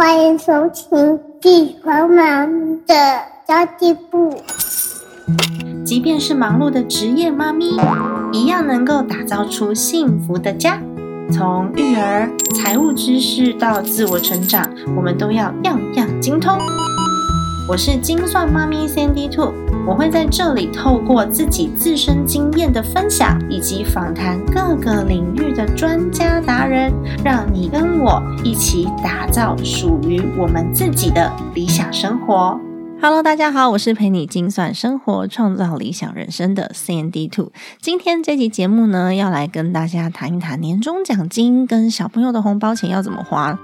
欢迎收听《地狂妈咪的交际部》。即便是忙碌的职业妈咪，一样能够打造出幸福的家。从育儿、财务知识到自我成长，我们都要样样精通。我是精算妈咪 Sandy Two，我会在这里透过自己自身经验的分享，以及访谈各个领域的专家达人，让你跟我一起打造属于我们自己的理想生活。Hello，大家好，我是陪你精算生活、创造理想人生的 Sandy Two。今天这期节目呢，要来跟大家谈一谈年终奖金跟小朋友的红包钱要怎么花。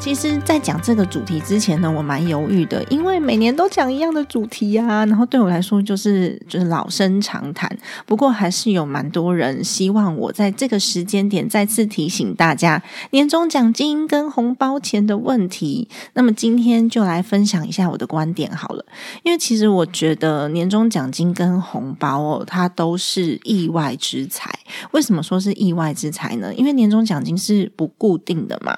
其实，在讲这个主题之前呢，我蛮犹豫的，因为每年都讲一样的主题呀，然后对我来说就是就是老生常谈。不过，还是有蛮多人希望我在这个时间点再次提醒大家年终奖金跟红包钱的问题。那么，今天就来分享一下我的观点好了。因为其实我觉得年终奖金跟红包哦，它都是意外之财。为什么说是意外之财呢？因为年终奖金是不固定的嘛。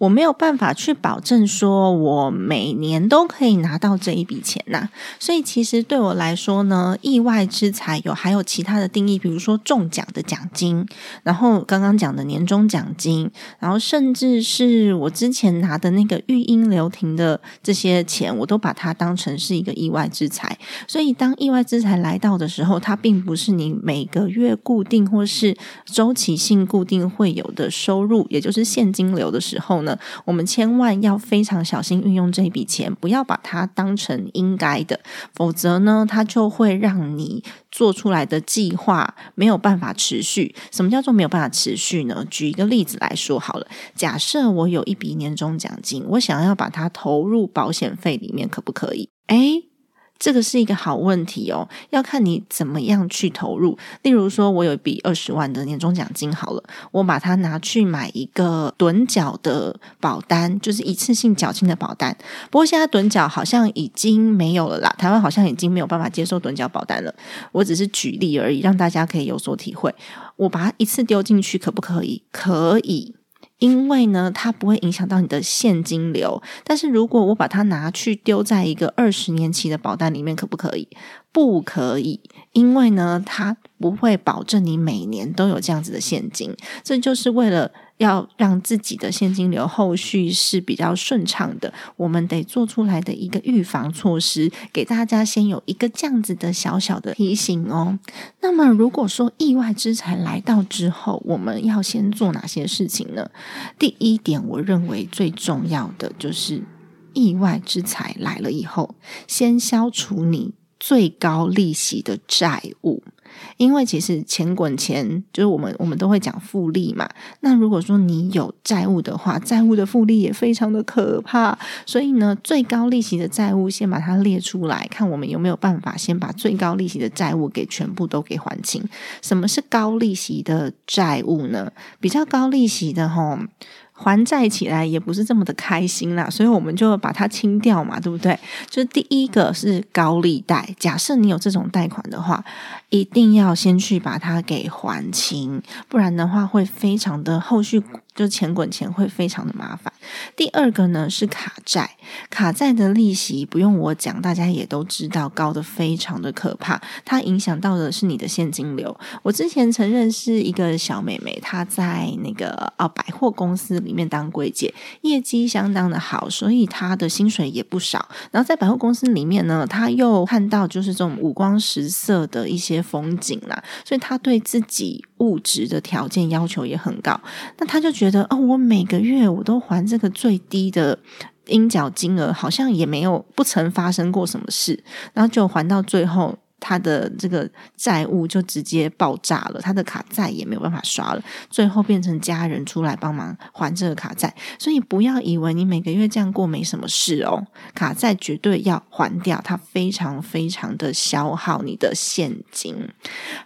我没有办法去保证说我每年都可以拿到这一笔钱呐，所以其实对我来说呢，意外之财有还有其他的定义，比如说中奖的奖金，然后刚刚讲的年终奖金，然后甚至是我之前拿的那个育婴留停的这些钱，我都把它当成是一个意外之财。所以当意外之财来到的时候，它并不是你每个月固定或是周期性固定会有的收入，也就是现金流的时候呢。我们千万要非常小心运用这笔钱，不要把它当成应该的，否则呢，它就会让你做出来的计划没有办法持续。什么叫做没有办法持续呢？举一个例子来说好了，假设我有一笔年终奖金，我想要把它投入保险费里面，可不可以？诶这个是一个好问题哦，要看你怎么样去投入。例如说，我有一笔二十万的年终奖金，好了，我把它拿去买一个趸缴的保单，就是一次性缴清的保单。不过现在趸缴好像已经没有了啦，台湾好像已经没有办法接受趸缴保单了。我只是举例而已，让大家可以有所体会。我把它一次丢进去，可不可以？可以。因为呢，它不会影响到你的现金流。但是如果我把它拿去丢在一个二十年期的保单里面，可不可以？不可以，因为呢，它不会保证你每年都有这样子的现金。这就是为了。要让自己的现金流后续是比较顺畅的，我们得做出来的一个预防措施，给大家先有一个这样子的小小的提醒哦。那么，如果说意外之财来到之后，我们要先做哪些事情呢？第一点，我认为最重要的就是意外之财来了以后，先消除你最高利息的债务。因为其实钱滚钱，就是我们我们都会讲复利嘛。那如果说你有债务的话，债务的复利也非常的可怕。所以呢，最高利息的债务先把它列出来，看我们有没有办法先把最高利息的债务给全部都给还清。什么是高利息的债务呢？比较高利息的吼。还债起来也不是这么的开心啦，所以我们就把它清掉嘛，对不对？就是第一个是高利贷，假设你有这种贷款的话，一定要先去把它给还清，不然的话会非常的后续。就钱滚钱会非常的麻烦。第二个呢是卡债，卡债的利息不用我讲，大家也都知道高的非常的可怕，它影响到的是你的现金流。我之前曾认识一个小妹妹，她在那个哦百货公司里面当柜姐，业绩相当的好，所以她的薪水也不少。然后在百货公司里面呢，她又看到就是这种五光十色的一些风景啦，所以她对自己物质的条件要求也很高。那她就觉得。觉得哦，我每个月我都还这个最低的应缴金额，好像也没有不曾发生过什么事，然后就还到最后，他的这个债务就直接爆炸了，他的卡再也没有办法刷了，最后变成家人出来帮忙还这个卡债。所以不要以为你每个月这样过没什么事哦，卡债绝对要还掉，它非常非常的消耗你的现金。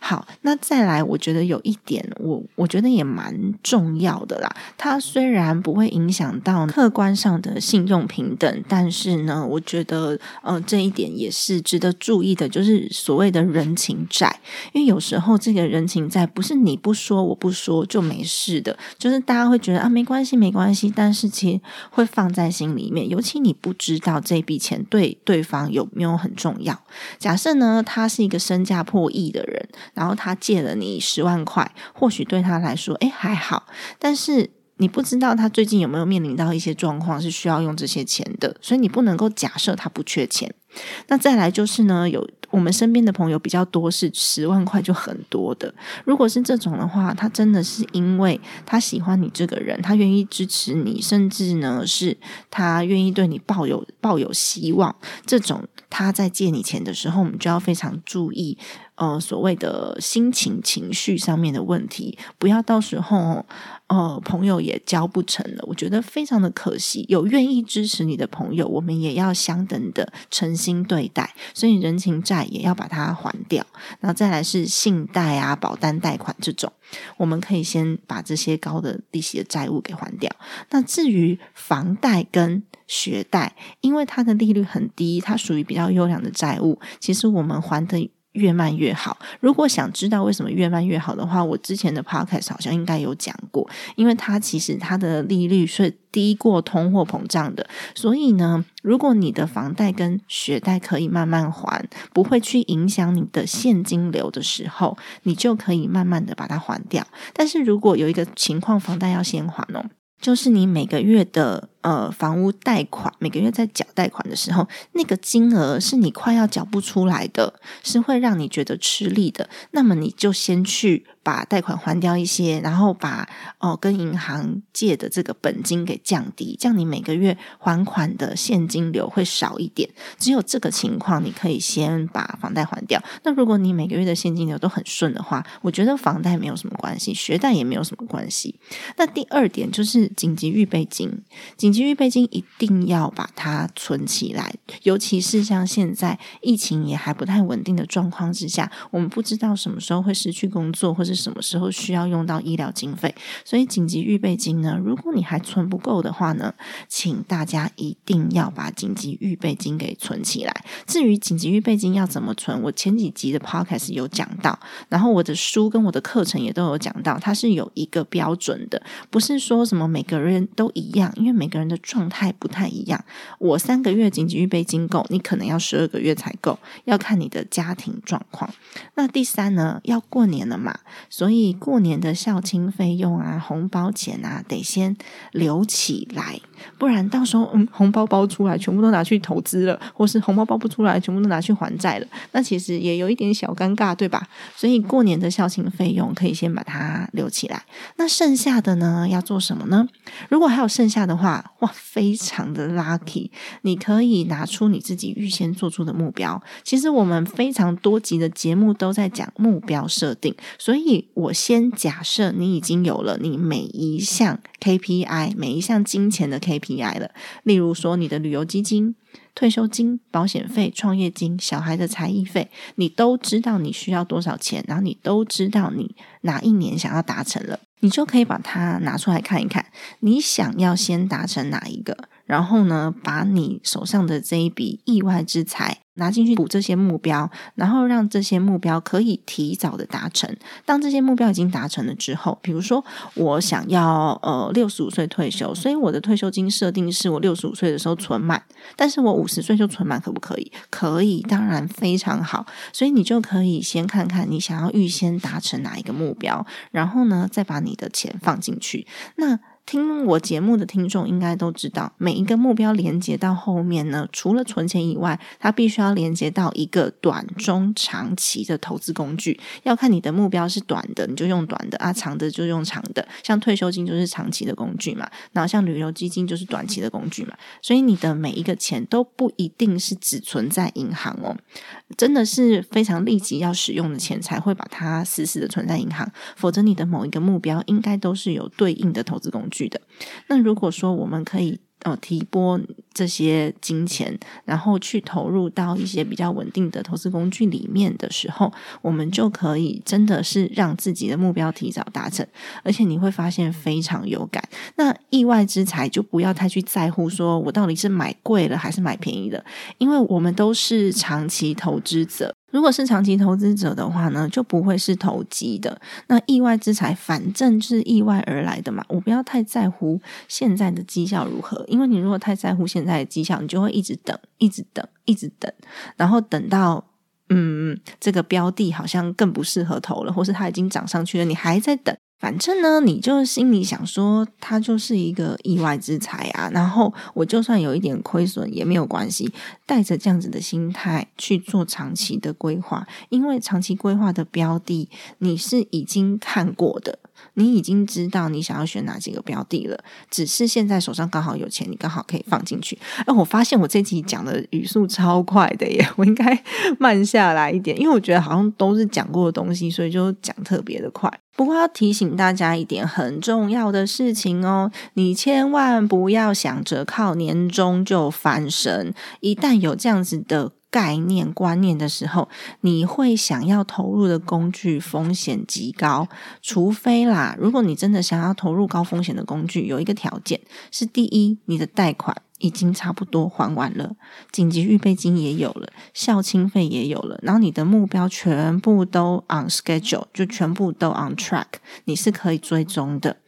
好，那再来，我觉得有一点，我我觉得也蛮重要的啦。它虽然不会影响到客观上的信用平等，但是呢，我觉得呃这一点也是值得注意的，就是所谓的人情债。因为有时候这个人情债不是你不说我不说就没事的，就是大家会觉得啊没关系没关系，但是其实会放在心里面。尤其你不知道这笔钱对对方有没有很重要。假设呢，他是一个身价破亿的人，然后他借了你十万块，或许对他来说，哎还好，但是。你不知道他最近有没有面临到一些状况是需要用这些钱的，所以你不能够假设他不缺钱。那再来就是呢，有我们身边的朋友比较多，是十万块就很多的。如果是这种的话，他真的是因为他喜欢你这个人，他愿意支持你，甚至呢是他愿意对你抱有抱有希望。这种他在借你钱的时候，我们就要非常注意，呃，所谓的心情情绪上面的问题，不要到时候。哦，朋友也交不成了，我觉得非常的可惜。有愿意支持你的朋友，我们也要相等的诚心对待，所以人情债也要把它还掉。然后再来是信贷啊、保单贷款这种，我们可以先把这些高的利息的债务给还掉。那至于房贷跟学贷，因为它的利率很低，它属于比较优良的债务，其实我们还的。越慢越好。如果想知道为什么越慢越好的话，我之前的 podcast 好像应该有讲过，因为它其实它的利率是低过通货膨胀的，所以呢，如果你的房贷跟学贷可以慢慢还，不会去影响你的现金流的时候，你就可以慢慢的把它还掉。但是如果有一个情况，房贷要先还哦。就是你每个月的呃房屋贷款，每个月在缴贷款的时候，那个金额是你快要缴不出来的，是会让你觉得吃力的。那么你就先去。把贷款还掉一些，然后把哦跟银行借的这个本金给降低，这样你每个月还款的现金流会少一点。只有这个情况，你可以先把房贷还掉。那如果你每个月的现金流都很顺的话，我觉得房贷没有什么关系，学贷也没有什么关系。那第二点就是紧急预备金，紧急预备金一定要把它存起来，尤其是像现在疫情也还不太稳定的状况之下，我们不知道什么时候会失去工作，或者。什么时候需要用到医疗经费？所以紧急预备金呢？如果你还存不够的话呢，请大家一定要把紧急预备金给存起来。至于紧急预备金要怎么存，我前几集的 podcast 有讲到，然后我的书跟我的课程也都有讲到，它是有一个标准的，不是说什么每个人都一样，因为每个人的状态不太一样。我三个月紧急预备金够，你可能要十二个月才够，要看你的家庭状况。那第三呢，要过年了嘛？所以过年的孝亲费用啊、红包钱啊，得先留起来，不然到时候嗯，红包包出来，全部都拿去投资了，或是红包包不出来，全部都拿去还债了，那其实也有一点小尴尬，对吧？所以过年的孝亲费用可以先把它留起来。那剩下的呢，要做什么呢？如果还有剩下的话，哇，非常的 lucky，你可以拿出你自己预先做出的目标。其实我们非常多集的节目都在讲目标设定，所以。我先假设你已经有了你每一项 KPI，每一项金钱的 KPI 了。例如说，你的旅游基金、退休金、保险费、创业金、小孩的才艺费，你都知道你需要多少钱，然后你都知道你哪一年想要达成了，你就可以把它拿出来看一看，你想要先达成哪一个，然后呢，把你手上的这一笔意外之财。拿进去补这些目标，然后让这些目标可以提早的达成。当这些目标已经达成了之后，比如说我想要呃六十五岁退休，所以我的退休金设定是我六十五岁的时候存满，但是我五十岁就存满，可不可以？可以，当然非常好。所以你就可以先看看你想要预先达成哪一个目标，然后呢再把你的钱放进去。那听我节目的听众应该都知道，每一个目标连接到后面呢，除了存钱以外，它必须要连接到一个短、中、长期的投资工具。要看你的目标是短的，你就用短的啊；长的就用长的。像退休金就是长期的工具嘛，然后像旅游基金就是短期的工具嘛。所以你的每一个钱都不一定是只存在银行哦。真的是非常立即要使用的钱，才会把它死死的存在银行。否则，你的某一个目标应该都是有对应的投资工具的。那如果说我们可以。哦，提拨这些金钱，然后去投入到一些比较稳定的投资工具里面的时候，我们就可以真的是让自己的目标提早达成，而且你会发现非常有感。那意外之财就不要太去在乎，说我到底是买贵了还是买便宜的，因为我们都是长期投资者。如果是长期投资者的话呢，就不会是投机的。那意外之财，反正是意外而来的嘛。我不要太在乎现在的绩效如何，因为你如果太在乎现在的绩效，你就会一直等，一直等，一直等，然后等到嗯，这个标的好像更不适合投了，或是它已经涨上去了，你还在等。反正呢，你就心里想说，它就是一个意外之财啊。然后我就算有一点亏损也没有关系，带着这样子的心态去做长期的规划，因为长期规划的标的你是已经看过的。你已经知道你想要选哪几个标的了，只是现在手上刚好有钱，你刚好可以放进去。哎，我发现我这集讲的语速超快的耶，我应该慢下来一点，因为我觉得好像都是讲过的东西，所以就讲特别的快。不过要提醒大家一点很重要的事情哦，你千万不要想着靠年终就翻身，一旦有这样子的。概念观念的时候，你会想要投入的工具风险极高，除非啦，如果你真的想要投入高风险的工具，有一个条件是：第一，你的贷款已经差不多还完了，紧急预备金也有了，校清费也有了，然后你的目标全部都 on schedule，就全部都 on track，你是可以追踪的。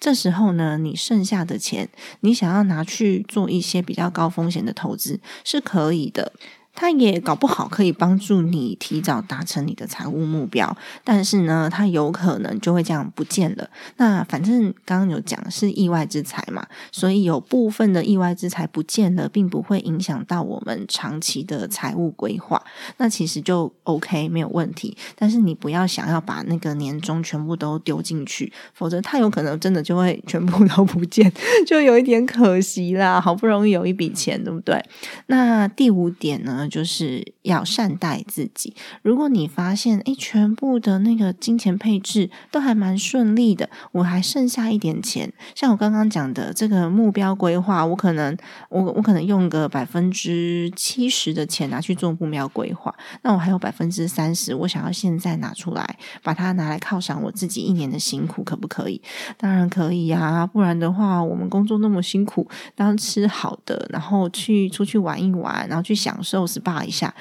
这时候呢，你剩下的钱，你想要拿去做一些比较高风险的投资，是可以的。它也搞不好可以帮助你提早达成你的财务目标，但是呢，它有可能就会这样不见了。那反正刚刚有讲是意外之财嘛，所以有部分的意外之财不见了，并不会影响到我们长期的财务规划。那其实就 OK 没有问题。但是你不要想要把那个年终全部都丢进去，否则它有可能真的就会全部都不见，就有一点可惜啦。好不容易有一笔钱，对不对？那第五点呢？就是要善待自己。如果你发现，诶，全部的那个金钱配置都还蛮顺利的，我还剩下一点钱，像我刚刚讲的这个目标规划，我可能我我可能用个百分之七十的钱拿去做目标规划，那我还有百分之三十，我想要现在拿出来，把它拿来犒赏我自己一年的辛苦，可不可以？当然可以呀，不然的话，我们工作那么辛苦，当吃好的，然后去出去玩一玩，然后去享受。SPA 一下。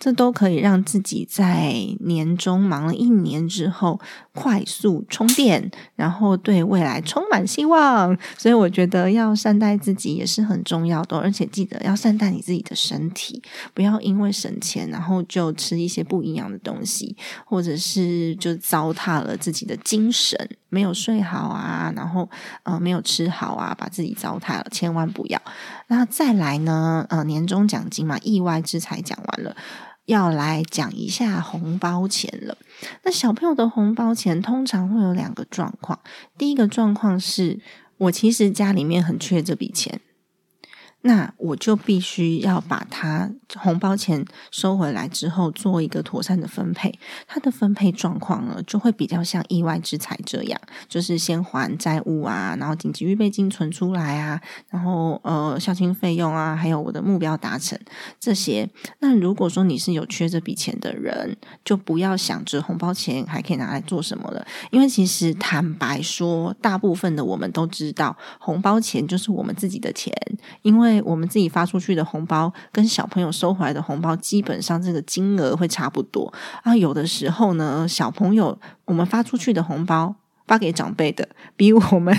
这都可以让自己在年终忙了一年之后快速充电，然后对未来充满希望。所以我觉得要善待自己也是很重要的，而且记得要善待你自己的身体，不要因为省钱然后就吃一些不营养的东西，或者是就糟蹋了自己的精神，没有睡好啊，然后呃没有吃好啊，把自己糟蹋了，千万不要。那再来呢？呃，年终奖金嘛，意外之财讲完了。要来讲一下红包钱了。那小朋友的红包钱通常会有两个状况。第一个状况是我其实家里面很缺这笔钱。那我就必须要把它红包钱收回来之后，做一个妥善的分配。它的分配状况呢，就会比较像意外之财这样，就是先还债务啊，然后紧急预备金存出来啊，然后呃孝亲费用啊，还有我的目标达成这些。那如果说你是有缺这笔钱的人，就不要想着红包钱还可以拿来做什么了，因为其实坦白说，大部分的我们都知道，红包钱就是我们自己的钱，因为我们自己发出去的红包跟小朋友收回来的红包，基本上这个金额会差不多啊。有的时候呢，小朋友我们发出去的红包发给长辈的，比我们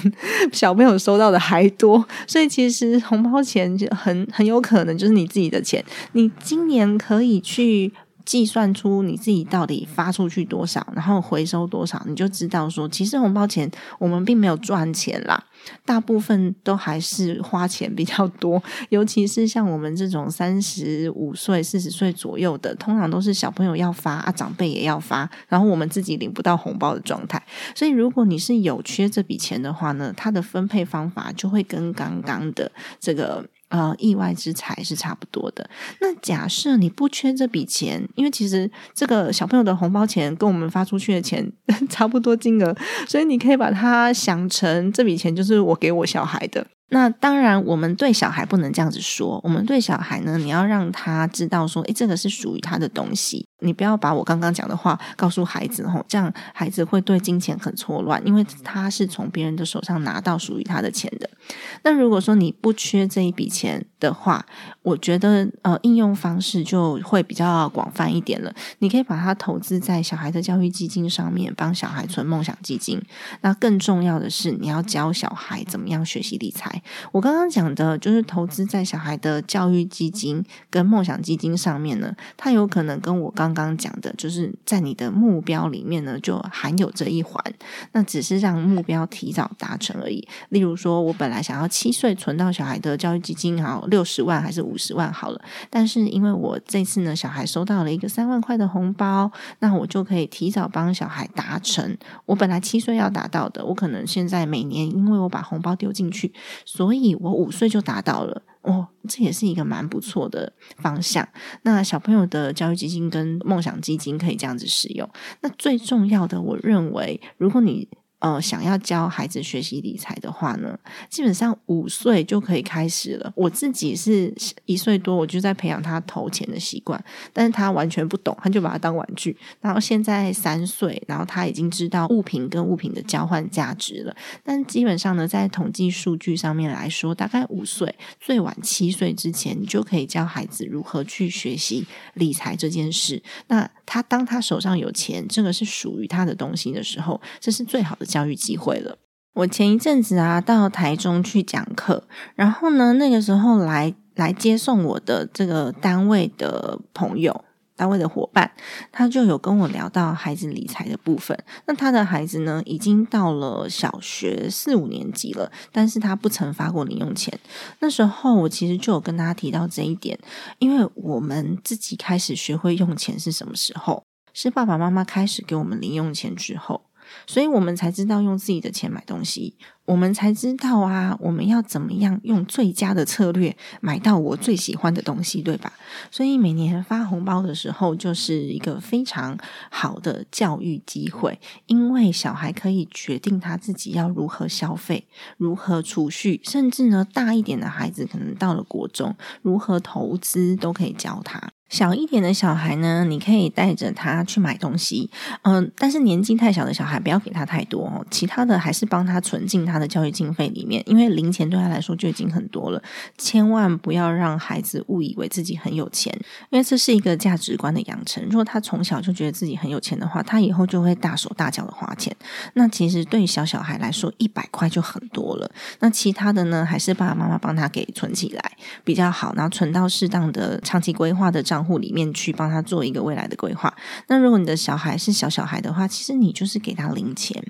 小朋友收到的还多。所以其实红包钱就很很有可能就是你自己的钱。你今年可以去。计算出你自己到底发出去多少，然后回收多少，你就知道说，其实红包钱我们并没有赚钱啦，大部分都还是花钱比较多。尤其是像我们这种三十五岁、四十岁左右的，通常都是小朋友要发啊，长辈也要发，然后我们自己领不到红包的状态。所以，如果你是有缺这笔钱的话呢，它的分配方法就会跟刚刚的这个。呃，意外之财是差不多的。那假设你不缺这笔钱，因为其实这个小朋友的红包钱跟我们发出去的钱 差不多金额，所以你可以把它想成这笔钱就是我给我小孩的。那当然，我们对小孩不能这样子说。我们对小孩呢，你要让他知道说，诶，这个是属于他的东西。你不要把我刚刚讲的话告诉孩子吼，这样孩子会对金钱很错乱，因为他是从别人的手上拿到属于他的钱的。那如果说你不缺这一笔钱的话，我觉得呃，应用方式就会比较广泛一点了。你可以把它投资在小孩的教育基金上面，帮小孩存梦想基金。那更重要的是，你要教小孩怎么样学习理财。我刚刚讲的就是投资在小孩的教育基金跟梦想基金上面呢，它有可能跟我刚刚刚讲的，就是在你的目标里面呢，就含有这一环。那只是让目标提早达成而已。例如说，我本来想要七岁存到小孩的教育基金，好六十万还是五十万好了。但是因为我这次呢，小孩收到了一个三万块的红包，那我就可以提早帮小孩达成。我本来七岁要达到的，我可能现在每年因为我把红包丢进去。所以我五岁就达到了哦，这也是一个蛮不错的方向。那小朋友的教育基金跟梦想基金可以这样子使用。那最重要的，我认为，如果你呃，想要教孩子学习理财的话呢，基本上五岁就可以开始了。我自己是一岁多，我就在培养他投钱的习惯，但是他完全不懂，他就把它当玩具。然后现在三岁，然后他已经知道物品跟物品的交换价值了。但基本上呢，在统计数据上面来说，大概五岁，最晚七岁之前，你就可以教孩子如何去学习理财这件事。那他当他手上有钱，这个是属于他的东西的时候，这是最好的。教育机会了。我前一阵子啊，到台中去讲课，然后呢，那个时候来来接送我的这个单位的朋友，单位的伙伴，他就有跟我聊到孩子理财的部分。那他的孩子呢，已经到了小学四五年级了，但是他不曾发过零用钱。那时候我其实就有跟他提到这一点，因为我们自己开始学会用钱是什么时候？是爸爸妈妈开始给我们零用钱之后。所以我们才知道用自己的钱买东西，我们才知道啊，我们要怎么样用最佳的策略买到我最喜欢的东西，对吧？所以每年发红包的时候，就是一个非常好的教育机会，因为小孩可以决定他自己要如何消费、如何储蓄，甚至呢，大一点的孩子可能到了国中，如何投资都可以教他。小一点的小孩呢，你可以带着他去买东西，嗯，但是年纪太小的小孩不要给他太多哦，其他的还是帮他存进他的教育经费里面，因为零钱对他来说就已经很多了。千万不要让孩子误以为自己很有钱，因为这是一个价值观的养成。如果他从小就觉得自己很有钱的话，他以后就会大手大脚的花钱。那其实对小小孩来说，一百块就很多了。那其他的呢，还是爸爸妈妈帮他给存起来比较好，然后存到适当的长期规划的账。账户里面去帮他做一个未来的规划。那如果你的小孩是小小孩的话，其实你就是给他零钱，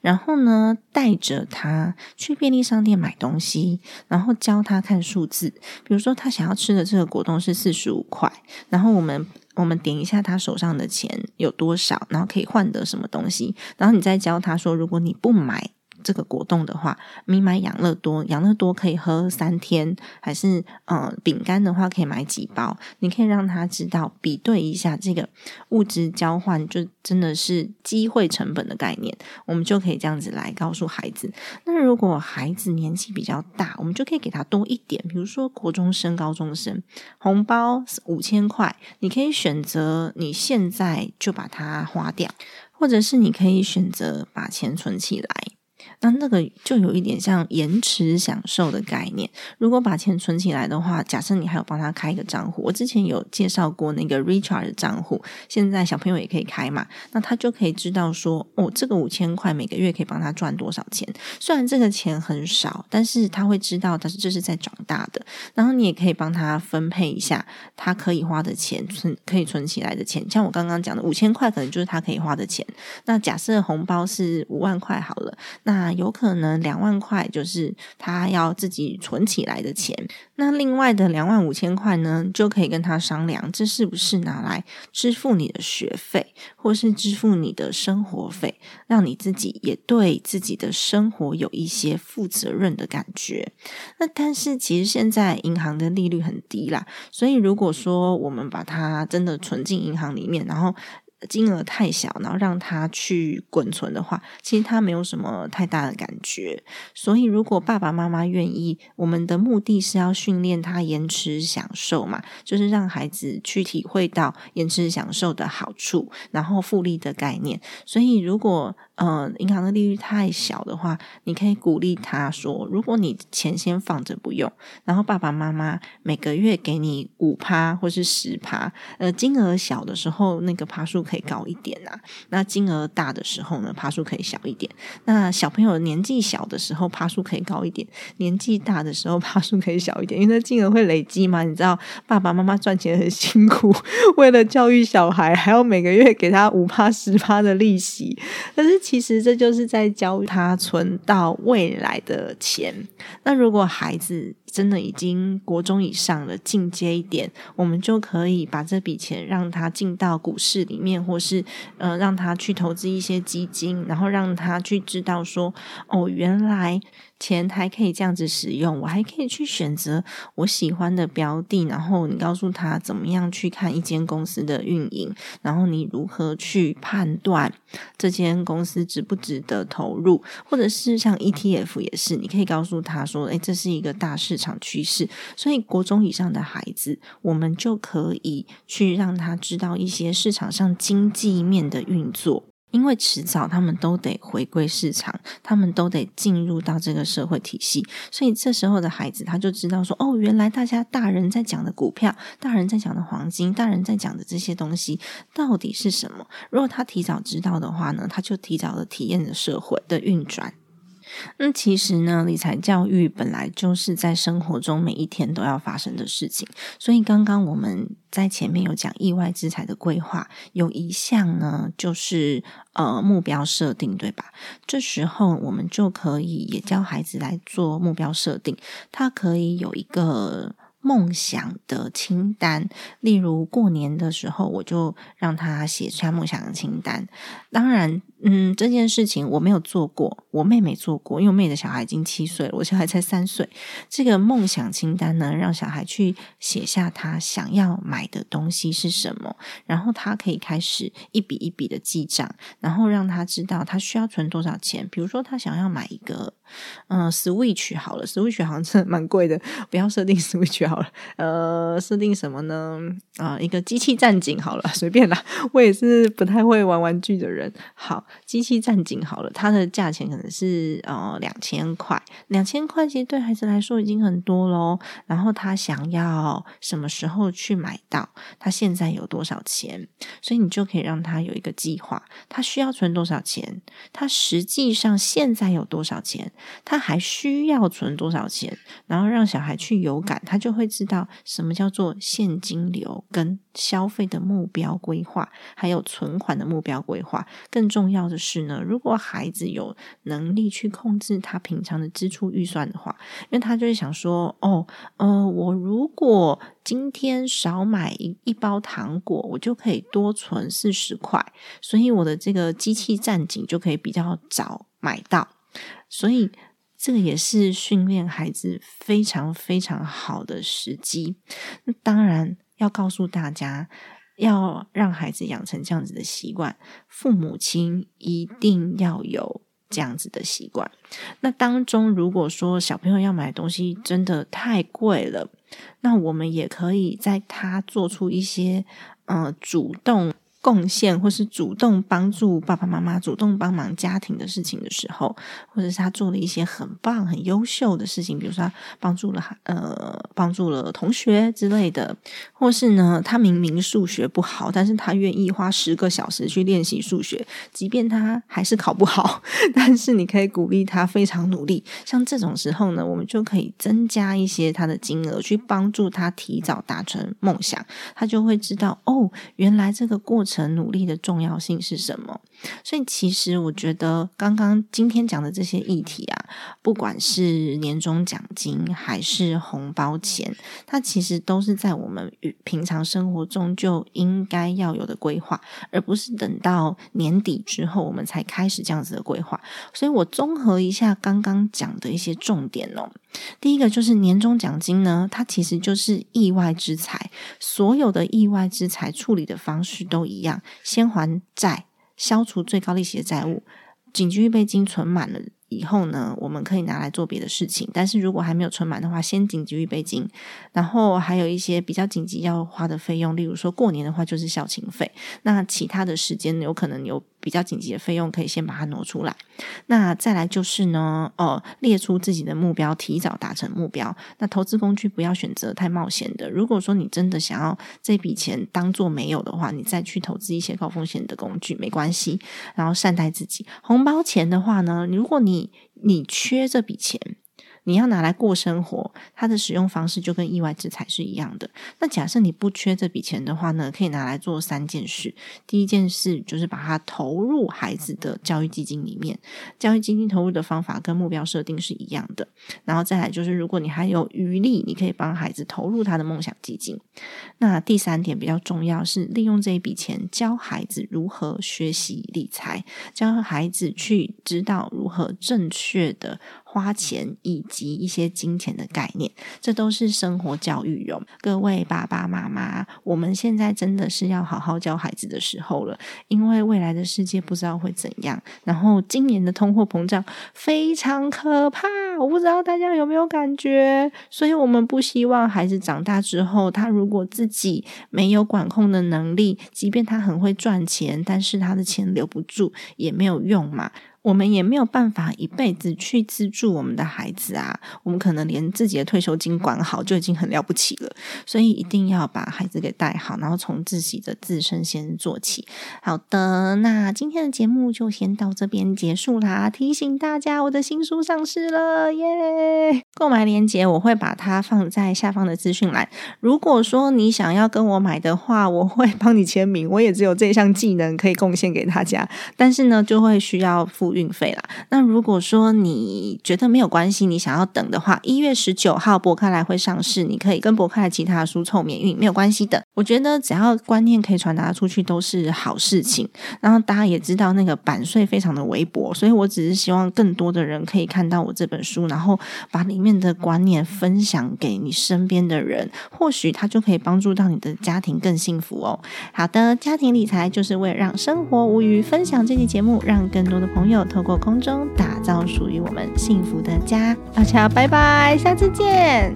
然后呢带着他去便利商店买东西，然后教他看数字。比如说他想要吃的这个果冻是四十五块，然后我们我们点一下他手上的钱有多少，然后可以换得什么东西，然后你再教他说，如果你不买。这个果冻的话，你买养乐多，养乐多可以喝三天，还是嗯饼干的话可以买几包？你可以让他知道比对一下这个物质交换，就真的是机会成本的概念。我们就可以这样子来告诉孩子。那如果孩子年纪比较大，我们就可以给他多一点，比如说国中生、高中生，红包五千块，你可以选择你现在就把它花掉，或者是你可以选择把钱存起来。那那个就有一点像延迟享受的概念。如果把钱存起来的话，假设你还有帮他开一个账户，我之前有介绍过那个 Richard 的账户，现在小朋友也可以开嘛。那他就可以知道说，哦，这个五千块每个月可以帮他赚多少钱。虽然这个钱很少，但是他会知道，但是这是在长大的。然后你也可以帮他分配一下他可以花的钱，存可以存起来的钱。像我刚刚讲的五千块，可能就是他可以花的钱。那假设红包是五万块好了，那有可能两万块就是他要自己存起来的钱，那另外的两万五千块呢，就可以跟他商量，这是不是拿来支付你的学费，或是支付你的生活费，让你自己也对自己的生活有一些负责任的感觉。那但是其实现在银行的利率很低啦，所以如果说我们把它真的存进银行里面，然后。金额太小，然后让他去滚存的话，其实他没有什么太大的感觉。所以，如果爸爸妈妈愿意，我们的目的是要训练他延迟享受嘛，就是让孩子去体会到延迟享受的好处，然后复利的概念。所以，如果呃，银行的利率太小的话，你可以鼓励他说：如果你钱先放着不用，然后爸爸妈妈每个月给你五趴或是十趴，呃，金额小的时候那个趴数可以高一点呐，那金额大的时候呢，趴数可以小一点。那小朋友年纪小的时候趴数可以高一点，年纪大的时候趴数可以小一点，因为那金额会累积嘛。你知道爸爸妈妈赚钱很辛苦，为了教育小孩，还要每个月给他五趴十趴的利息，但是。其实这就是在教他存到未来的钱。那如果孩子真的已经国中以上了，进阶一点，我们就可以把这笔钱让他进到股市里面，或是呃让他去投资一些基金，然后让他去知道说，哦，原来。钱还可以这样子使用，我还可以去选择我喜欢的标的，然后你告诉他怎么样去看一间公司的运营，然后你如何去判断这间公司值不值得投入，或者是像 ETF 也是，你可以告诉他说，诶，这是一个大市场趋势，所以国中以上的孩子，我们就可以去让他知道一些市场上经济面的运作。因为迟早他们都得回归市场，他们都得进入到这个社会体系，所以这时候的孩子他就知道说：哦，原来大家大人在讲的股票，大人在讲的黄金，大人在讲的这些东西到底是什么？如果他提早知道的话呢，他就提早的体验了社会的运转。那其实呢，理财教育本来就是在生活中每一天都要发生的事情。所以刚刚我们在前面有讲意外之财的规划，有一项呢就是呃目标设定，对吧？这时候我们就可以也教孩子来做目标设定，他可以有一个。梦想的清单，例如过年的时候，我就让他写下梦想的清单。当然，嗯，这件事情我没有做过，我妹妹做过，因为我妹的小孩已经七岁了，我小孩才三岁。这个梦想清单呢，让小孩去写下他想要买的东西是什么，然后他可以开始一笔一笔的记账，然后让他知道他需要存多少钱。比如说，他想要买一个。嗯，Switch 好了，Switch 好像真的蛮贵的，不要设定 Switch 好了。呃，设定什么呢？啊，一个机器战警好了，随便啦。我也是不太会玩玩具的人。好，机器战警好了，它的价钱可能是呃两千块，两千块其实对孩子来说已经很多喽。然后他想要什么时候去买到？他现在有多少钱？所以你就可以让他有一个计划，他需要存多少钱？他实际上现在有多少钱？他还需要存多少钱？然后让小孩去有感，他就会知道什么叫做现金流跟消费的目标规划，还有存款的目标规划。更重要要的是呢，如果孩子有能力去控制他平常的支出预算的话，因为他就会想说：哦，呃，我如果今天少买一一包糖果，我就可以多存四十块，所以我的这个机器战警就可以比较早买到。所以，这个也是训练孩子非常非常好的时机。那当然要告诉大家，要让孩子养成这样子的习惯，父母亲一定要有这样子的习惯。那当中，如果说小朋友要买东西真的太贵了，那我们也可以在他做出一些呃主动。贡献或是主动帮助爸爸妈妈、主动帮忙家庭的事情的时候，或者是他做了一些很棒、很优秀的事情，比如说帮助了呃帮助了同学之类的，或是呢他明明数学不好，但是他愿意花十个小时去练习数学，即便他还是考不好，但是你可以鼓励他非常努力。像这种时候呢，我们就可以增加一些他的金额，去帮助他提早达成梦想，他就会知道哦，原来这个过程。程努力的重要性是什么。所以，其实我觉得刚刚今天讲的这些议题啊，不管是年终奖金还是红包钱，它其实都是在我们平常生活中就应该要有的规划，而不是等到年底之后我们才开始这样子的规划。所以我综合一下刚刚讲的一些重点哦。第一个就是年终奖金呢，它其实就是意外之财，所有的意外之财处理的方式都一一样，先还债。消除最高利息的债务，紧急预备金存满了以后呢，我们可以拿来做别的事情。但是如果还没有存满的话，先紧急预备金，然后还有一些比较紧急要花的费用，例如说过年的话就是孝亲费。那其他的时间有可能有。比较紧急的费用可以先把它挪出来，那再来就是呢，呃，列出自己的目标，提早达成目标。那投资工具不要选择太冒险的。如果说你真的想要这笔钱当做没有的话，你再去投资一些高风险的工具没关系。然后善待自己，红包钱的话呢，如果你你缺这笔钱。你要拿来过生活，它的使用方式就跟意外之财是一样的。那假设你不缺这笔钱的话呢，可以拿来做三件事。第一件事就是把它投入孩子的教育基金里面，教育基金投入的方法跟目标设定是一样的。然后再来就是，如果你还有余力，你可以帮孩子投入他的梦想基金。那第三点比较重要是利用这一笔钱教孩子如何学习理财，教孩子去知道如何正确的。花钱以及一些金钱的概念，这都是生活教育用。各位爸爸妈妈，我们现在真的是要好好教孩子的时候了，因为未来的世界不知道会怎样。然后今年的通货膨胀非常可怕，我不知道大家有没有感觉。所以我们不希望孩子长大之后，他如果自己没有管控的能力，即便他很会赚钱，但是他的钱留不住也没有用嘛。我们也没有办法一辈子去资助我们的孩子啊，我们可能连自己的退休金管好就已经很了不起了，所以一定要把孩子给带好，然后从自己的自身先做起。好的，那今天的节目就先到这边结束啦。提醒大家，我的新书上市了耶！购买链接我会把它放在下方的资讯栏。如果说你想要跟我买的话，我会帮你签名，我也只有这项技能可以贡献给大家，但是呢，就会需要付。运费啦。那如果说你觉得没有关系，你想要等的话，一月十九号博客来会上市，你可以跟博客来其他书凑免运，没有关系的。我觉得只要观念可以传达出去，都是好事情。然后大家也知道那个版税非常的微薄，所以我只是希望更多的人可以看到我这本书，然后把里面的观念分享给你身边的人，或许他就可以帮助到你的家庭更幸福哦。好的，家庭理财就是为了让生活无虞，分享这期节目，让更多的朋友。透过空中打造属于我们幸福的家，大家拜拜，下次见。